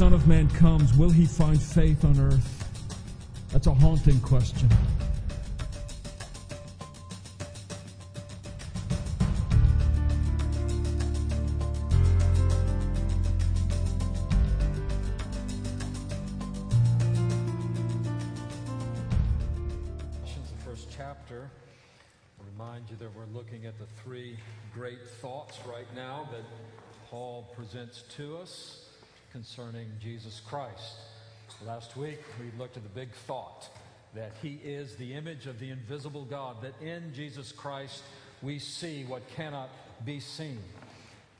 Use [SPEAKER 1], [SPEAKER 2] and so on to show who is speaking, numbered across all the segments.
[SPEAKER 1] Son of Man comes, will he find faith on earth? That's a haunting question.
[SPEAKER 2] Colossians, the first chapter. I remind you that we're looking at the three great thoughts right now that Paul presents to us concerning Jesus Christ. Last week, we looked at the big thought that he is the image of the invisible God, that in Jesus Christ we see what cannot be seen,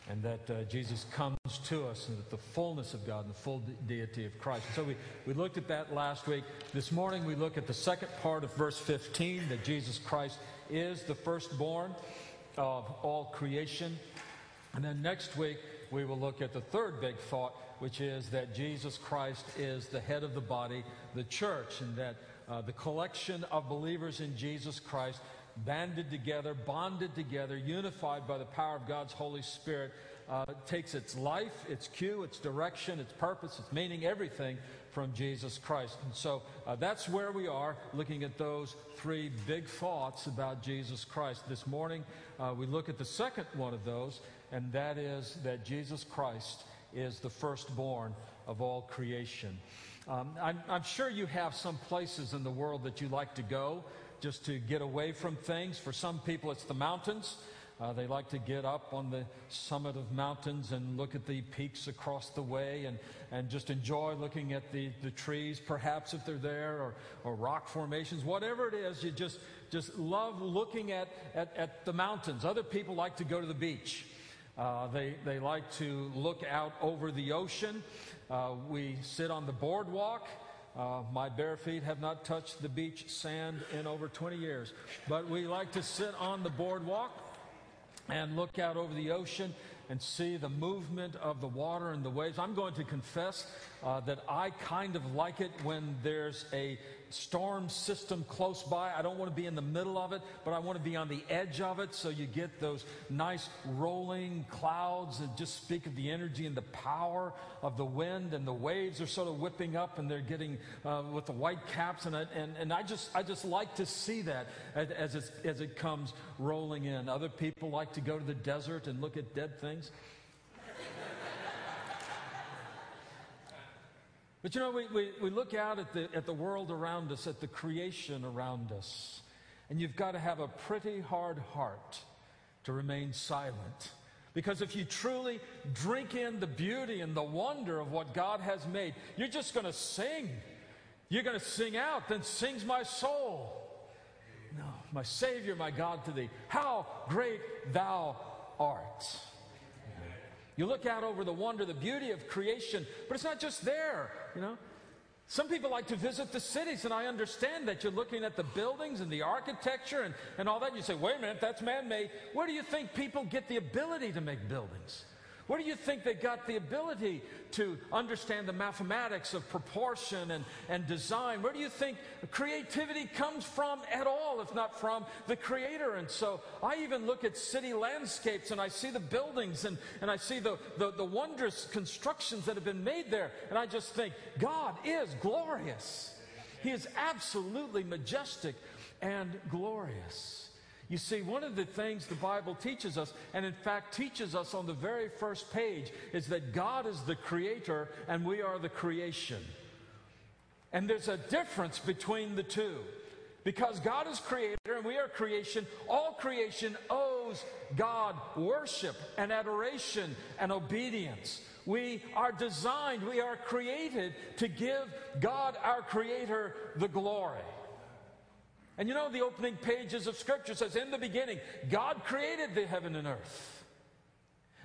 [SPEAKER 2] and that uh, Jesus comes to us, and that the fullness of God and the full de- deity of Christ. So we, we looked at that last week. This morning, we look at the second part of verse 15 that Jesus Christ is the firstborn of all creation. And then next week, we will look at the third big thought, which is that Jesus Christ is the head of the body, the church, and that uh, the collection of believers in Jesus Christ, banded together, bonded together, unified by the power of God's Holy Spirit, uh, takes its life, its cue, its direction, its purpose, its meaning, everything from Jesus Christ. And so uh, that's where we are, looking at those three big thoughts about Jesus Christ. This morning, uh, we look at the second one of those, and that is that Jesus Christ is the firstborn of all creation. Um, I'm, I'm sure you have some places in the world that you like to go just to get away from things. For some people, it's the mountains. Uh, they like to get up on the summit of mountains and look at the peaks across the way and, and just enjoy looking at the, the trees, perhaps if they're there, or, or rock formations, whatever it is, you just, just love looking at, at, at the mountains. Other people like to go to the beach. Uh, they, they like to look out over the ocean. Uh, we sit on the boardwalk. Uh, my bare feet have not touched the beach sand in over 20 years. But we like to sit on the boardwalk and look out over the ocean and see the movement of the water and the waves. I'm going to confess uh, that I kind of like it when there's a storm system close by. I don't want to be in the middle of it, but I want to be on the edge of it so you get those nice rolling clouds that just speak of the energy and the power of the wind and the waves are sort of whipping up and they're getting uh, with the white caps and, I, and, and I just I just like to see that as, as, as it comes rolling in. Other people like to go to the desert and look at dead things. But you know, we, we, we look out at the, at the world around us, at the creation around us, and you've got to have a pretty hard heart to remain silent. Because if you truly drink in the beauty and the wonder of what God has made, you're just going to sing. You're going to sing out, then sings my soul. No, my Savior, my God, to thee. How great thou art. You look out over the wonder, the beauty of creation, but it's not just there, you know. Some people like to visit the cities, and I understand that you're looking at the buildings and the architecture and, and all that. You say, wait a minute, that's man made. Where do you think people get the ability to make buildings? Where do you think they got the ability to understand the mathematics of proportion and, and design? Where do you think creativity comes from at all, if not from the Creator? And so I even look at city landscapes and I see the buildings and, and I see the, the, the wondrous constructions that have been made there. And I just think, God is glorious. He is absolutely majestic and glorious. You see, one of the things the Bible teaches us, and in fact teaches us on the very first page, is that God is the creator and we are the creation. And there's a difference between the two. Because God is creator and we are creation, all creation owes God worship and adoration and obedience. We are designed, we are created to give God, our creator, the glory. And you know, the opening pages of Scripture says, In the beginning, God created the heaven and earth.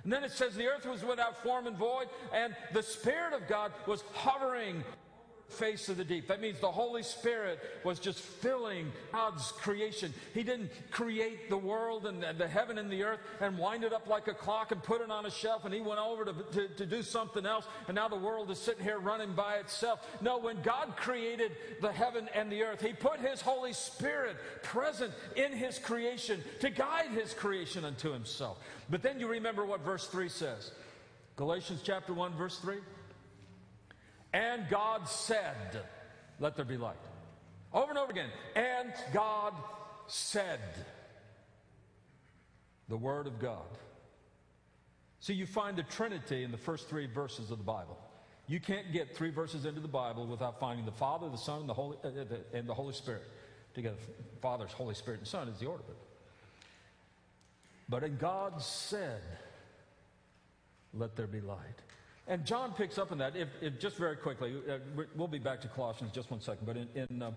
[SPEAKER 2] And then it says, The earth was without form and void, and the Spirit of God was hovering face of the deep. That means the Holy Spirit was just filling God's creation. He didn't create the world and the heaven and the earth and wind it up like a clock and put it on a shelf and he went over to, to, to do something else and now the world is sitting here running by itself. No, when God created the heaven and the earth, he put his Holy Spirit present in his creation to guide his creation unto himself. But then you remember what verse 3 says. Galatians chapter 1 verse 3. And God said, Let there be light. Over and over again. And God said, The Word of God. So you find the Trinity in the first three verses of the Bible. You can't get three verses into the Bible without finding the Father, the Son, and the Holy, uh, the, and the Holy Spirit. Together, Father, Holy Spirit, and Son is the order of it. But in God said, Let there be light. And John picks up on that. If, if just very quickly, uh, we'll be back to Colossians just one second. But in, in uh,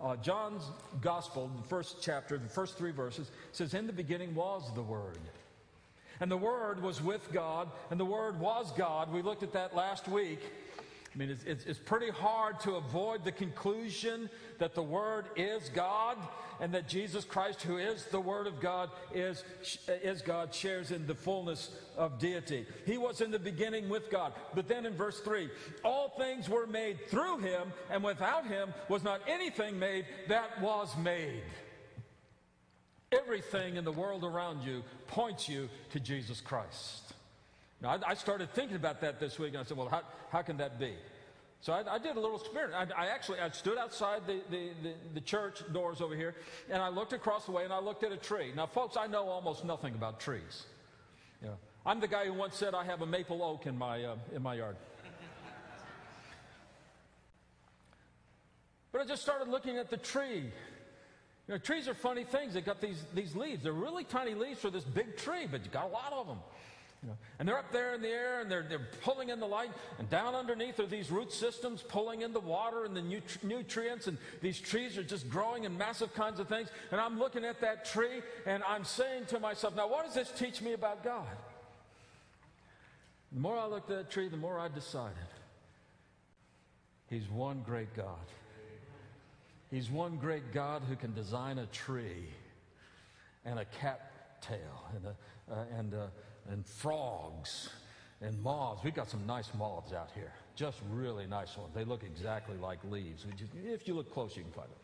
[SPEAKER 2] uh, John's Gospel, the first chapter, the first three verses, says, In the beginning was the Word. And the Word was with God, and the Word was God. We looked at that last week. I mean, it's, it's, it's, pretty hard to avoid the conclusion that the Word is God and that Jesus Christ, who is the Word of God, is, is God, shares in the fullness of deity. He was in the beginning with God. But then in verse 3, all things were made through Him, and without Him was not anything made that was made. Everything in the world around you points you to Jesus Christ. Now, I, I, started thinking about that this week, and I said, well, how, how can that be? So I, I did a little experiment. I, I, actually I stood outside the, the, the, the, church doors over here, and I looked across the way, and I looked at a tree. Now, folks, I know almost nothing about trees. You know, I'm the guy who once said I have a maple oak in my, uh, in my yard. But I just started looking at the tree. You know, trees are funny things. They got these, these leaves. They're really tiny leaves for this big tree, but you got a lot of them. You know, and they're up there in the air and they're, they're pulling in the light. And down underneath are these root systems pulling in the water and the nutri- nutrients. And these trees are just growing in massive kinds of things. And I'm looking at that tree and I'm saying to myself, now what does this teach me about God? The more I looked at that tree, the more I decided He's one great God. He's one great God who can design a tree and a cattail and, a, uh, and, uh, and frogs and moths. We've got some nice moths out here, just really nice ones. They look exactly like leaves. If you look close, you can find them.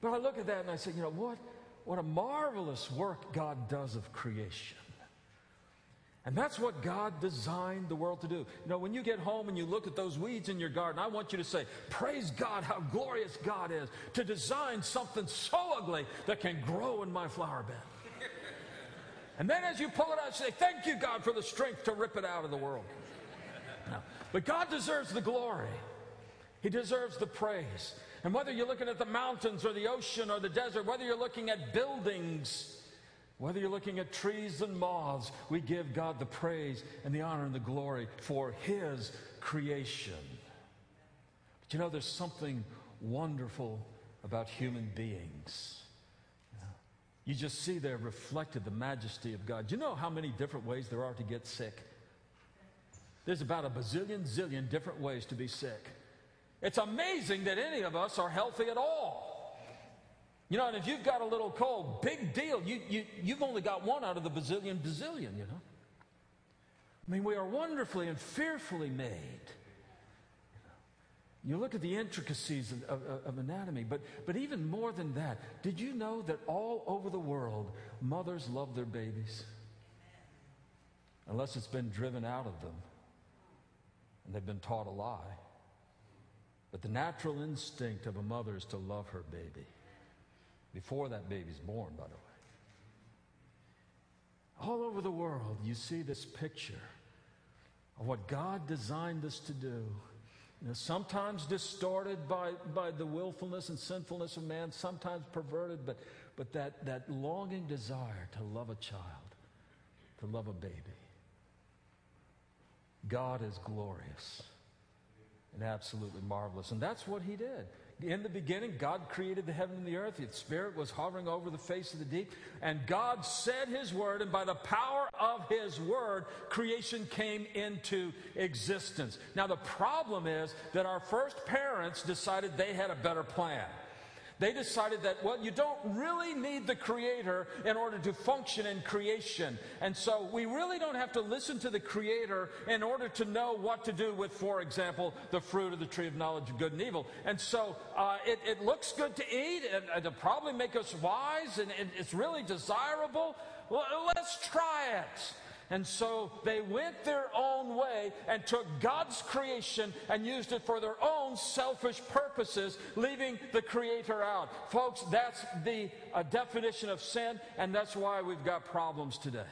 [SPEAKER 2] But I look at that and I say, you know, what, what a marvelous work God does of creation. And that's what God designed the world to do. You know, when you get home and you look at those weeds in your garden, I want you to say, Praise God, how glorious God is to design something so ugly that can grow in my flower bed. And then as you pull it out, say, Thank you, God, for the strength to rip it out of the world. Now, but God deserves the glory, He deserves the praise. And whether you're looking at the mountains or the ocean or the desert, whether you're looking at buildings, whether you're looking at trees and moths, we give God the praise and the honor and the glory for His creation. But you know, there's something wonderful about human beings. You just see there reflected the majesty of God. You know how many different ways there are to get sick? There's about a bazillion, zillion different ways to be sick. It's amazing that any of us are healthy at all. You know, and if you've got a little cold, big deal. You, you, you've only got one out of the bazillion bazillion, you know. I mean, we are wonderfully and fearfully made. You look at the intricacies of, of, of, anatomy, but, but even more than that, did you know that all over the world, mothers love their babies? Unless it's been driven out of them and they've been taught a lie. But the natural instinct of a mother is to love her baby before that baby's born, by the way. All over the world, you see this picture of what God designed us to do. Sometimes distorted by, by the willfulness and sinfulness of man, sometimes perverted, but, but that, that longing desire to love a child, to love a baby. God is glorious and absolutely marvelous. And that's what he did. In the beginning, God created the heaven and the earth. His Spirit was hovering over the face of the deep. And God said His word, and by the power of His word, creation came into existence. Now, the problem is that our first parents decided they had a better plan. They decided that, well, you don't really need the Creator in order to function in creation. And so we really don't have to listen to the Creator in order to know what to do with, for example, the fruit of the tree of knowledge of good and evil. And so uh, it, it, looks good to eat, and it'll probably make us wise, and, and it's really desirable. Well, let's try it. And so they went their own way and took God's creation and used it for their own selfish purposes, leaving the Creator out. Folks, that's the uh, definition of sin, and that's why we've got problems today.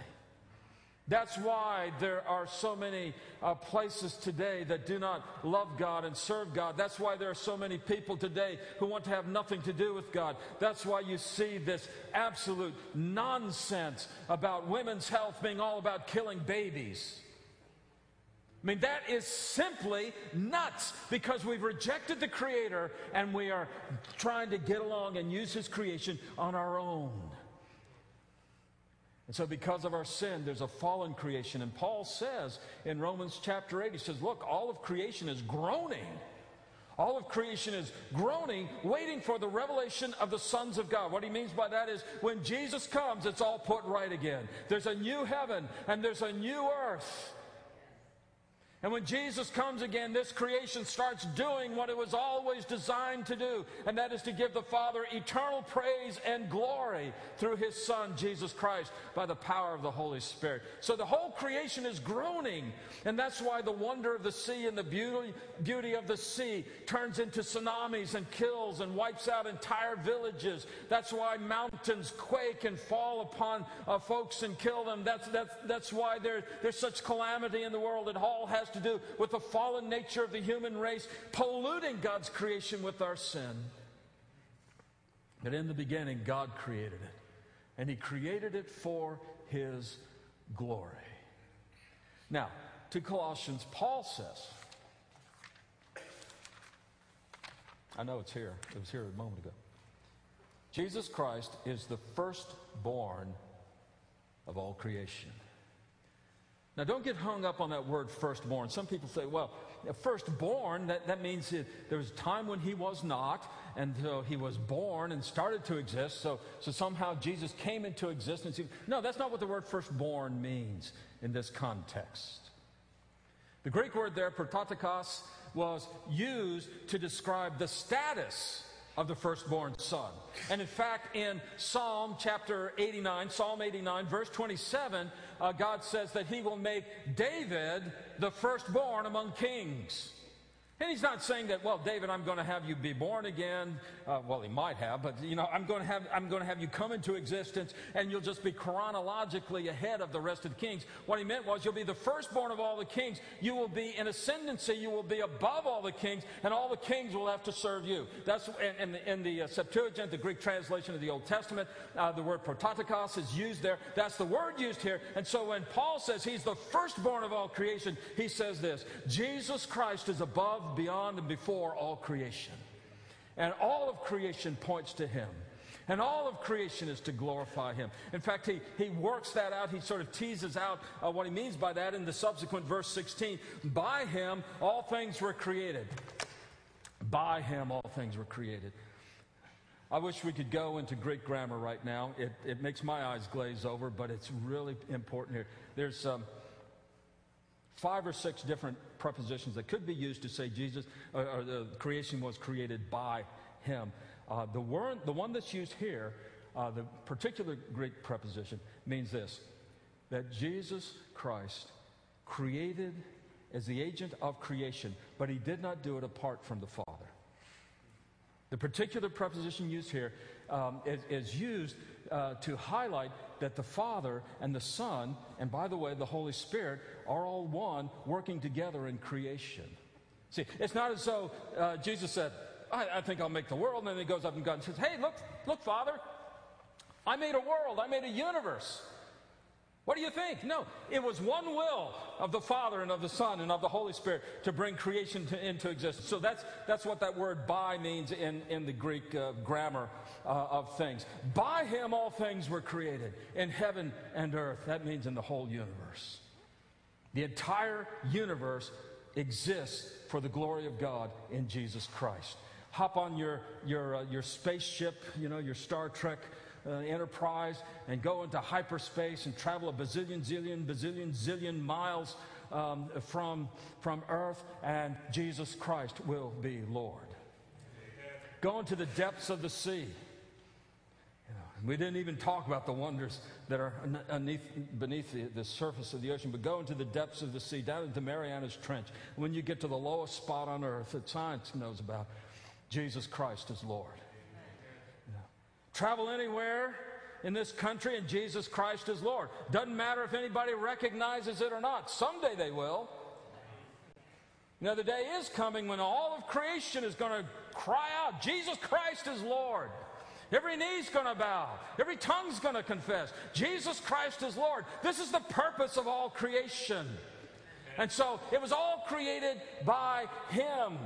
[SPEAKER 2] That's why there are so many uh, places today that do not love God and serve God. That's why there are so many people today who want to have nothing to do with God. That's why you see this absolute nonsense about women's health being all about killing babies. I mean, that is simply nuts because we've rejected the Creator and we are trying to get along and use His creation on our own. And so, because of our sin, there's a fallen creation. And Paul says in Romans chapter 8, he says, Look, all of creation is groaning. All of creation is groaning, waiting for the revelation of the sons of God. What he means by that is when Jesus comes, it's all put right again. There's a new heaven and there's a new earth. And when Jesus comes again, this creation starts doing what it was always designed to do, and that is to give the Father eternal praise and glory through his Son, Jesus Christ, by the power of the Holy Spirit. So the whole creation is groaning, and that's why the wonder of the sea and the beauty, beauty of the sea turns into tsunamis and kills and wipes out entire villages. That's why mountains quake and fall upon uh, folks and kill them. That's, that's, that's why there, there's such calamity in the world. It all has to do with the fallen nature of the human race, polluting God's creation with our sin. But in the beginning, God created it, and He created it for His glory. Now, to Colossians, Paul says, I know it's here, it was here a moment ago. Jesus Christ is the firstborn of all creation. Now, don't get hung up on that word firstborn. Some people say, well, firstborn, that, that means it, there was a time when he was not, and so he was born and started to exist, so, so somehow Jesus came into existence. No, that's not what the word firstborn means in this context. The Greek word there, prototokos, was used to describe the status of the firstborn son. And in fact, in Psalm chapter 89, Psalm 89, verse 27, uh, God says that he will make David the firstborn among kings. And he's not saying that, well, David, I'm going to have you be born again. Uh, well, he might have, but you know, I'm going to have I'm going to have you come into existence, and you'll just be chronologically ahead of the rest of the kings. What he meant was, you'll be the firstborn of all the kings. You will be in ascendancy. You will be above all the kings, and all the kings will have to serve you. That's in, the, in the uh, Septuagint, the Greek translation of the Old Testament. Uh, the word prototokos is used there. That's the word used here. And so when Paul says he's the firstborn of all creation, he says this: Jesus Christ is above beyond, and before all creation. And all of creation points to him. And all of creation is to glorify him. In fact, he, he works that out. He sort of teases out uh, what he means by that in the subsequent verse 16. By him, all things were created. By him, all things were created. I wish we could go into Greek grammar right now. It, it makes my eyes glaze over, but it's really important here. There's. Um, five or six different prepositions that could be used to say Jesus or, or the creation was created by him. Uh, the, word, the one that's used here, uh, the particular Greek preposition, means this that Jesus Christ created as the agent of creation, but he did not do it apart from the Father. The particular preposition used here um, is, is, used uh, to highlight that the Father and the Son, and by the way, the Holy Spirit, are all one working together in creation. See, it's not as though uh, Jesus said, I, I, think I'll make the world, and then he goes up and God says, Hey, look, look, Father, I made a world, I made a universe. What do you think? No, it was one will of the Father and of the Son and of the Holy Spirit to bring creation to, into existence. So that's, that's what that word by means in, in the Greek uh, grammar uh, of things. By him all things were created in heaven and earth. That means in the whole universe. The entire universe exists for the glory of God in Jesus Christ. Hop on your, your, uh, your spaceship, you know, your Star Trek uh, enterprise and go into hyperspace and travel a bazillion, zillion, bazillion, zillion miles um, from, from Earth, and Jesus Christ will be Lord. Go into the depths of the sea. We didn't even talk about the wonders that are beneath, beneath the, the, surface of the ocean, but go into the depths of the sea, down into Marianas Trench. When you get to the lowest spot on earth that science knows about, Jesus Christ is Lord. Travel anywhere in this country and Jesus Christ is Lord. Doesn't matter if anybody recognizes it or not. Someday they will. Now, the day is coming when all of creation is going to cry out, Jesus Christ is Lord. Every knee's going to bow. Every tongue's going to confess. Jesus Christ is Lord. This is the purpose of all creation. And so it was all created by Him.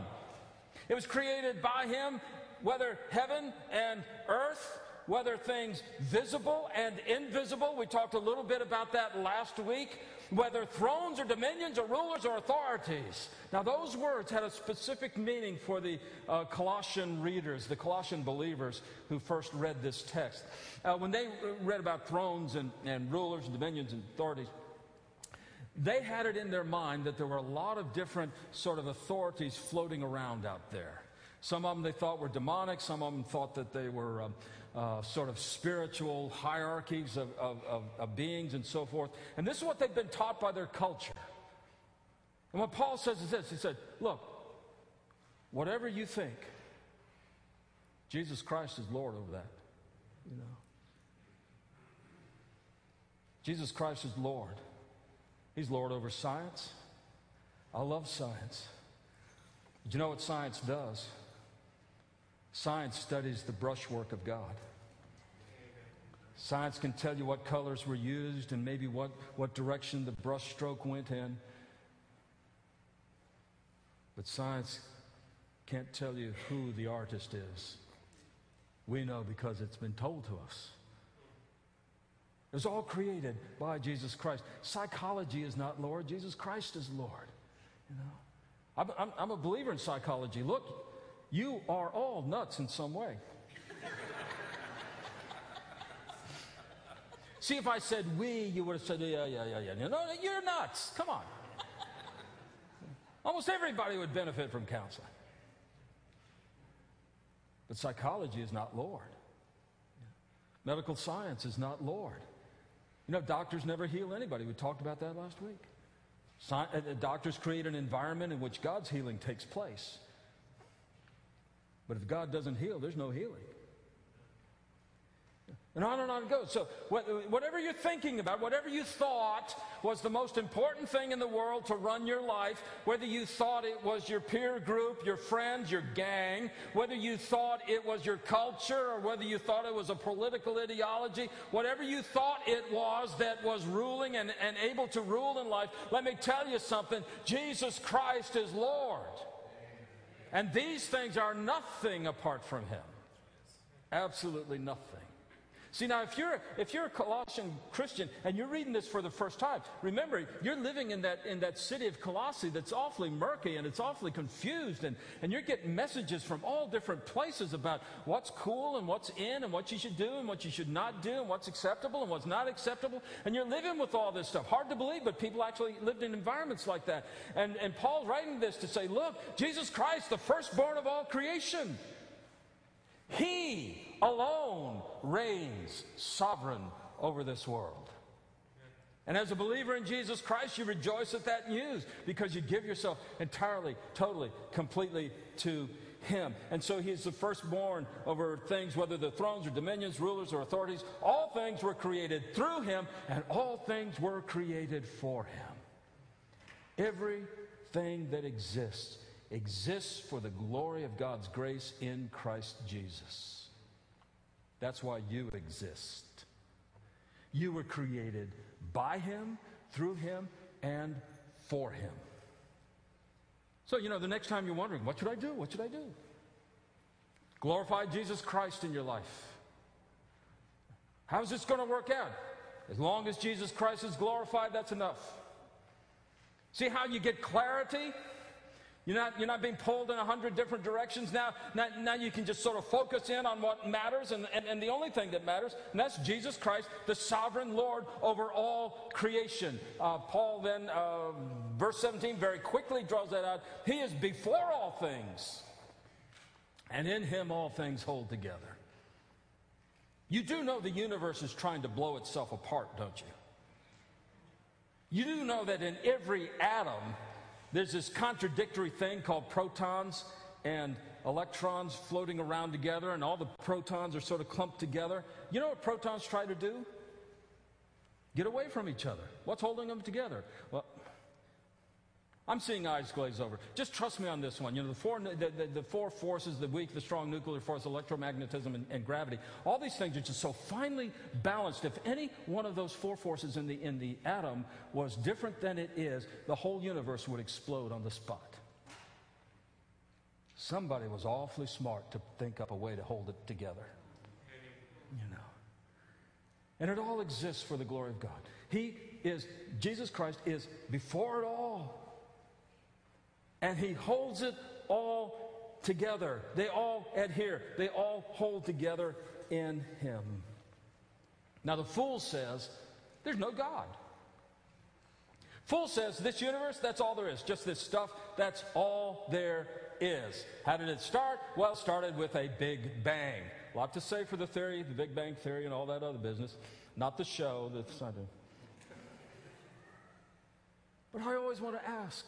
[SPEAKER 2] It was created by Him, whether heaven and earth, whether things visible and invisible. We talked a little bit about that last week whether thrones or dominions or rulers or authorities. Now, those words had a specific meaning for the uh, Colossian readers, the Colossian believers who first read this text. Uh, when they read about thrones and, and rulers and dominions and authorities, they had it in their mind that there were a lot of different sort of authorities floating around out there. Some of them they thought were demonic, some of them thought that they were. Um, uh, sort of spiritual hierarchies of, of, of, of beings and so forth. And this is what they've been taught by their culture. And what Paul says is this He said, Look, whatever you think, Jesus Christ is Lord over that. You know. Jesus Christ is Lord. He's Lord over science. I love science. But you know what science does? Science studies the brushwork of God. Science can tell you what colors were used and maybe what, what direction the brushstroke went in. But science can't tell you who the artist is. We know because it's been told to us. It was all created by Jesus Christ. Psychology is not Lord, Jesus Christ is Lord. You know, I'm, I'm, I'm a believer in psychology. Look, you are all nuts in some way. See, if I said we, you would have said, yeah, yeah, yeah, yeah. No, you're nuts. Come on. Almost everybody would benefit from counseling. But psychology is not Lord. Medical science is not Lord. You know, doctors never heal anybody. We talked about that last week. Sci- uh, doctors create an environment in which God's healing takes place. But if God doesn't heal, there's no healing. And on and on it goes. So, whatever you're thinking about, whatever you thought was the most important thing in the world to run your life, whether you thought it was your peer group, your friends, your gang, whether you thought it was your culture, or whether you thought it was a political ideology, whatever you thought it was that was ruling and, and able to rule in life, let me tell you something Jesus Christ is Lord. And these things are nothing apart from him. Absolutely nothing. See, now, if you're, if you're a Colossian Christian and you're reading this for the first time, remember, you're living in that, in that city of Colossae that's awfully murky and it's awfully confused, and, and you're getting messages from all different places about what's cool and what's in and what you should do and what you should not do and what's acceptable and what's not acceptable. And you're living with all this stuff. Hard to believe, but people actually lived in environments like that. And, and Paul's writing this to say, look, Jesus Christ, the firstborn of all creation. He alone reigns sovereign over this world. And as a believer in Jesus Christ, you rejoice at that news because you give yourself entirely, totally, completely to Him. And so He is the firstborn over things, whether the thrones or dominions, rulers or authorities. All things were created through Him, and all things were created for Him. Everything that exists exists for the glory of God's grace in Christ Jesus. That's why you exist. You were created by Him, through Him, and for Him. So, you know, the next time you're wondering, what should I do? What should I do? Glorify Jesus Christ in your life. How's this going to work out? As long as Jesus Christ is glorified, that's enough. See how you get clarity you're not, you're not being pulled in a hundred different directions. Now, now, now you can just sort of focus in on what matters and, and, and the only thing that matters, and that's Jesus Christ, the sovereign Lord over all creation. Uh, Paul then, uh, verse 17, very quickly draws that out. He is before all things, and in him all things hold together. You do know the universe is trying to blow itself apart, don't you? You do know that in every atom, there's this contradictory thing called protons and electrons floating around together, and all the protons are sort of clumped together. You know what protons try to do? Get away from each other. What's holding them together? Well, I'm seeing eyes glaze over. Just trust me on this one. You know, the four, the, the, the four forces, the weak, the strong nuclear force, electromagnetism, and, and, gravity, all these things are just so finely balanced. If any one of those four forces in the, in the atom was different than it is, the whole universe would explode on the spot. Somebody was awfully smart to think up a way to hold it together. You know. And it all exists for the glory of God. He is, Jesus Christ is before it all and he holds it all together. They all adhere, they all hold together in him. Now, the fool says, There's no God. Fool says, This universe, that's all there is. Just this stuff, that's all there is. How did it start? Well, it started with a big bang. A lot to say for the theory, the Big Bang Theory, and all that other business. Not the show that's not. But I always want to ask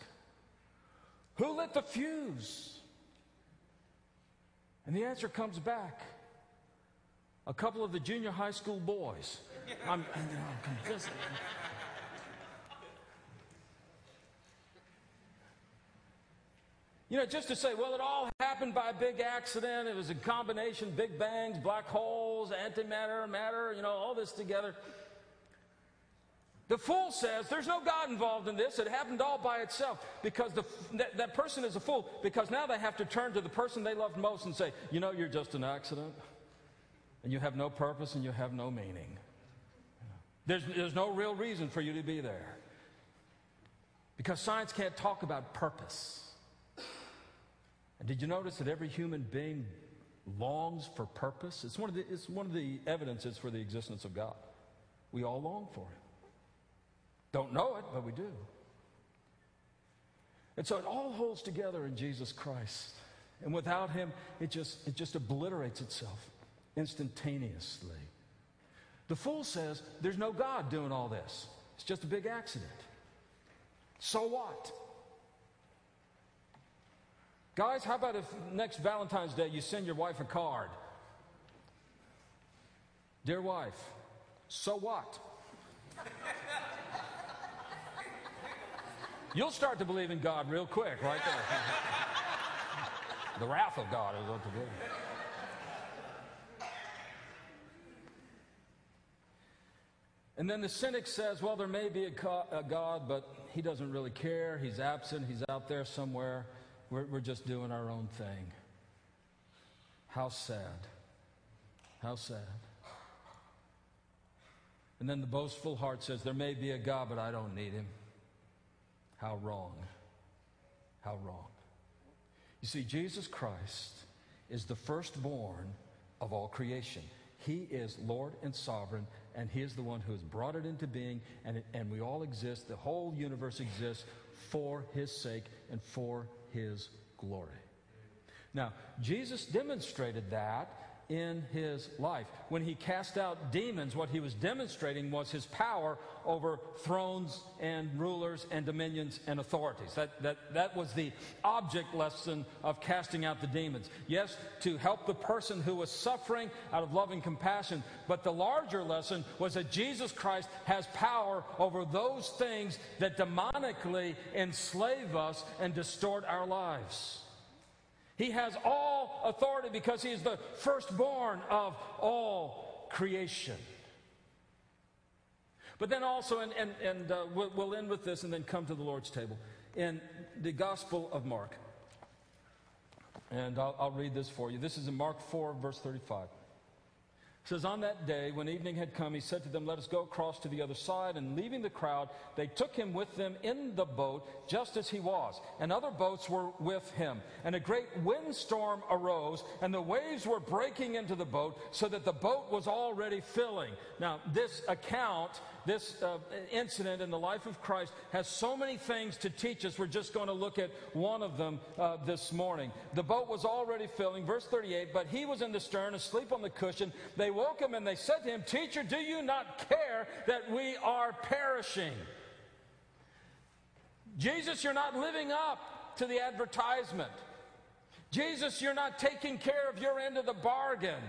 [SPEAKER 2] who lit the fuse? And the answer comes back a couple of the junior high school boys. I'm, I'm You know, just to say, well, it all happened by a big accident. It was a combination, big bangs, black holes, antimatter, matter, you know, all this together. The fool says there's no God involved in this. It happened all by itself because the, that, that person is a fool because now they have to turn to the person they loved most and say, you know, you're just an accident and you have no purpose and you have no meaning. There's, there's no real reason for you to be there because science can't talk about purpose. And did you notice that every human being longs for purpose? It's one of the, it's one of the evidences for the existence of God. We all long for Him. Don't know it, but we do. And so it all holds together in Jesus Christ. And without him, it just, it just obliterates itself instantaneously. The fool says there's no God doing all this. It's just a big accident. So what? Guys, how about if next Valentine's Day you send your wife a card? Dear wife, so what? You'll start to believe in God real quick, right there. the wrath of God is what to believe. And then the cynic says, well, there may be a God, but he doesn't really care. He's absent. He's out there somewhere. We're, we're just doing our own thing. How sad. How sad. And then the boastful heart says, there may be a God, but I don't need him. How wrong. How wrong. You see, Jesus Christ is the firstborn of all creation. He is Lord and sovereign, and He is the one who has brought it into being, and, and we all exist, the whole universe exists for His sake and for His glory. Now, Jesus demonstrated that in his life. When he cast out demons, what he was demonstrating was his power over thrones and rulers and dominions and authorities. That, that, that was the object lesson of casting out the demons. Yes, to help the person who was suffering out of love and compassion, but the larger lesson was that Jesus Christ has power over those things that demonically enslave us and distort our lives. He has all authority because he is the firstborn of all creation. But then also, and, and, and uh, we'll, end with this and then come to the Lord's table. In the Gospel of Mark, and I'll, I'll read this for you. This is in Mark 4, verse 35 says, On that day, when evening had come, he said to them, Let us go across to the other side. And leaving the crowd, they took him with them in the boat, just as he was. And other boats were with him. And a great windstorm arose, and the waves were breaking into the boat, so that the boat was already filling. Now, this account this uh, incident in the life of Christ has so many things to teach us. We're just going to look at one of them uh, this morning. The boat was already filling. Verse 38 But he was in the stern, asleep on the cushion. They woke him and they said to him, Teacher, do you not care that we are perishing? Jesus, you're not living up to the advertisement. Jesus, you're not taking care of your end of the bargain.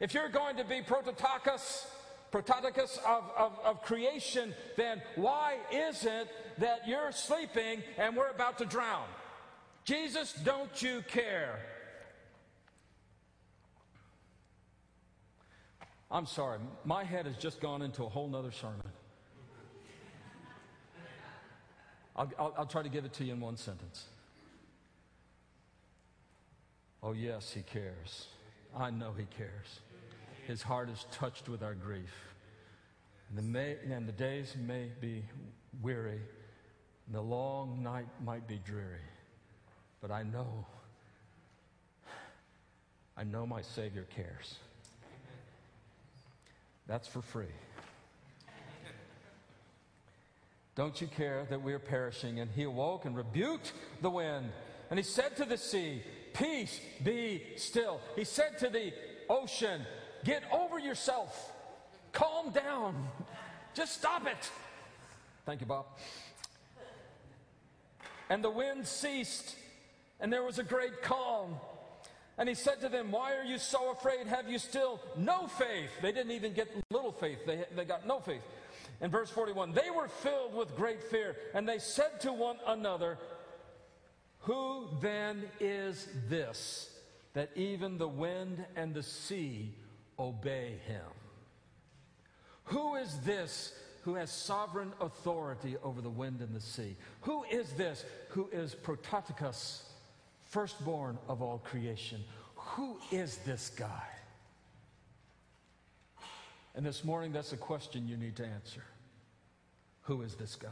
[SPEAKER 2] If you're going to be prototokos, prototokos of, of, of creation, then why is it that you're sleeping and we're about to drown? Jesus, don't you care? I'm sorry, my head has just gone into a whole nother sermon. I'll, I'll, I'll, try to give it to you in one sentence. Oh, yes, he cares. I know he cares. His heart is touched with our grief. And the, may, and the days may be weary, and the long night might be dreary. But I know, I know my Savior cares. That's for free. Don't you care that we are perishing? And he awoke and rebuked the wind. And he said to the sea, Peace, be still. He said to the ocean, Get over yourself. Calm down. Just stop it. Thank you, Bob. And the wind ceased, and there was a great calm. And he said to them, Why are you so afraid? Have you still no faith? They didn't even get little faith, they, they got no faith. In verse 41, they were filled with great fear, and they said to one another, Who then is this that even the wind and the sea obey him? Who is this who has sovereign authority over the wind and the sea? Who is this who is prototokos, firstborn of all creation? Who is this guy? And this morning, that's a question you need to answer. Who is this guy?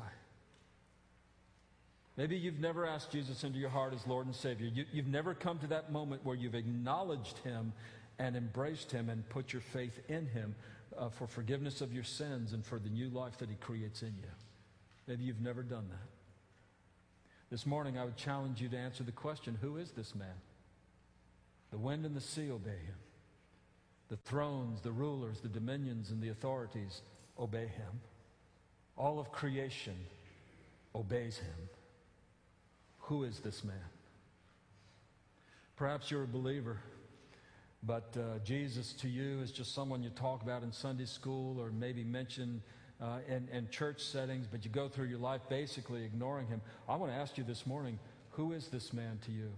[SPEAKER 2] Maybe you've never asked Jesus into your heart as Lord and Savior. You, have never come to that moment where you've acknowledged Him and embraced Him and put your faith in Him uh, for forgiveness of your sins and for the new life that He creates in you. Maybe you've never done that. This morning, I would challenge you to answer the question Who is this man? The wind and the sea obey Him. The thrones, the rulers, the dominions, and the authorities obey Him. All of creation obeys him. Who is this man? Perhaps you're a believer, but uh, Jesus to you is just someone you talk about in Sunday school or maybe mention uh, in, in church settings, but you go through your life basically ignoring him. I want to ask you this morning who is this man to you?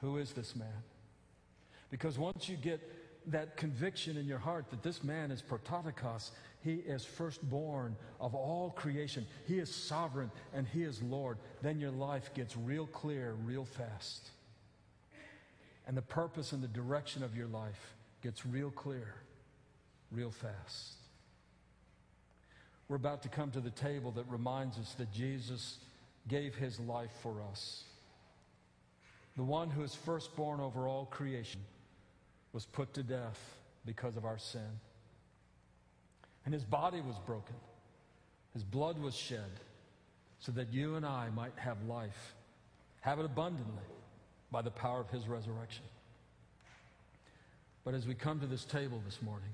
[SPEAKER 2] Who is this man? Because once you get that conviction in your heart that this man is prototokos, he is firstborn of all creation. He is sovereign and He is Lord. Then your life gets real clear real fast. And the purpose and the direction of your life gets real clear real fast. We're about to come to the table that reminds us that Jesus gave His life for us. The one who is firstborn over all creation was put to death because of our sin. And his body was broken, his blood was shed, so that you and I might have life, have it abundantly by the power of his resurrection. But as we come to this table this morning,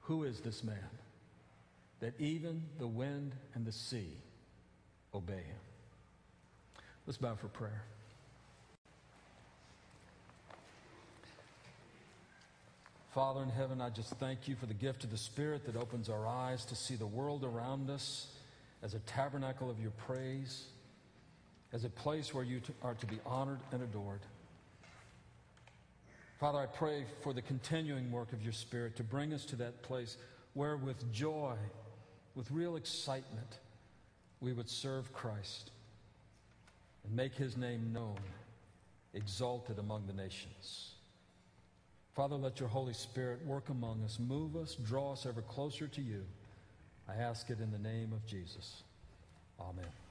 [SPEAKER 2] who is this man that even the wind and the sea obey him? Let's bow for prayer. Father in heaven, I just thank you for the gift of the Spirit that opens our eyes to see the world around us as a tabernacle of your praise, as a place where you are to be honored and adored. Father, I pray for the continuing work of your Spirit to bring us to that place where, with joy, with real excitement, we would serve Christ and make his name known, exalted among the nations. Father, let your Holy Spirit work among us, move us, draw us ever closer to you. I ask it in the name of Jesus. Amen.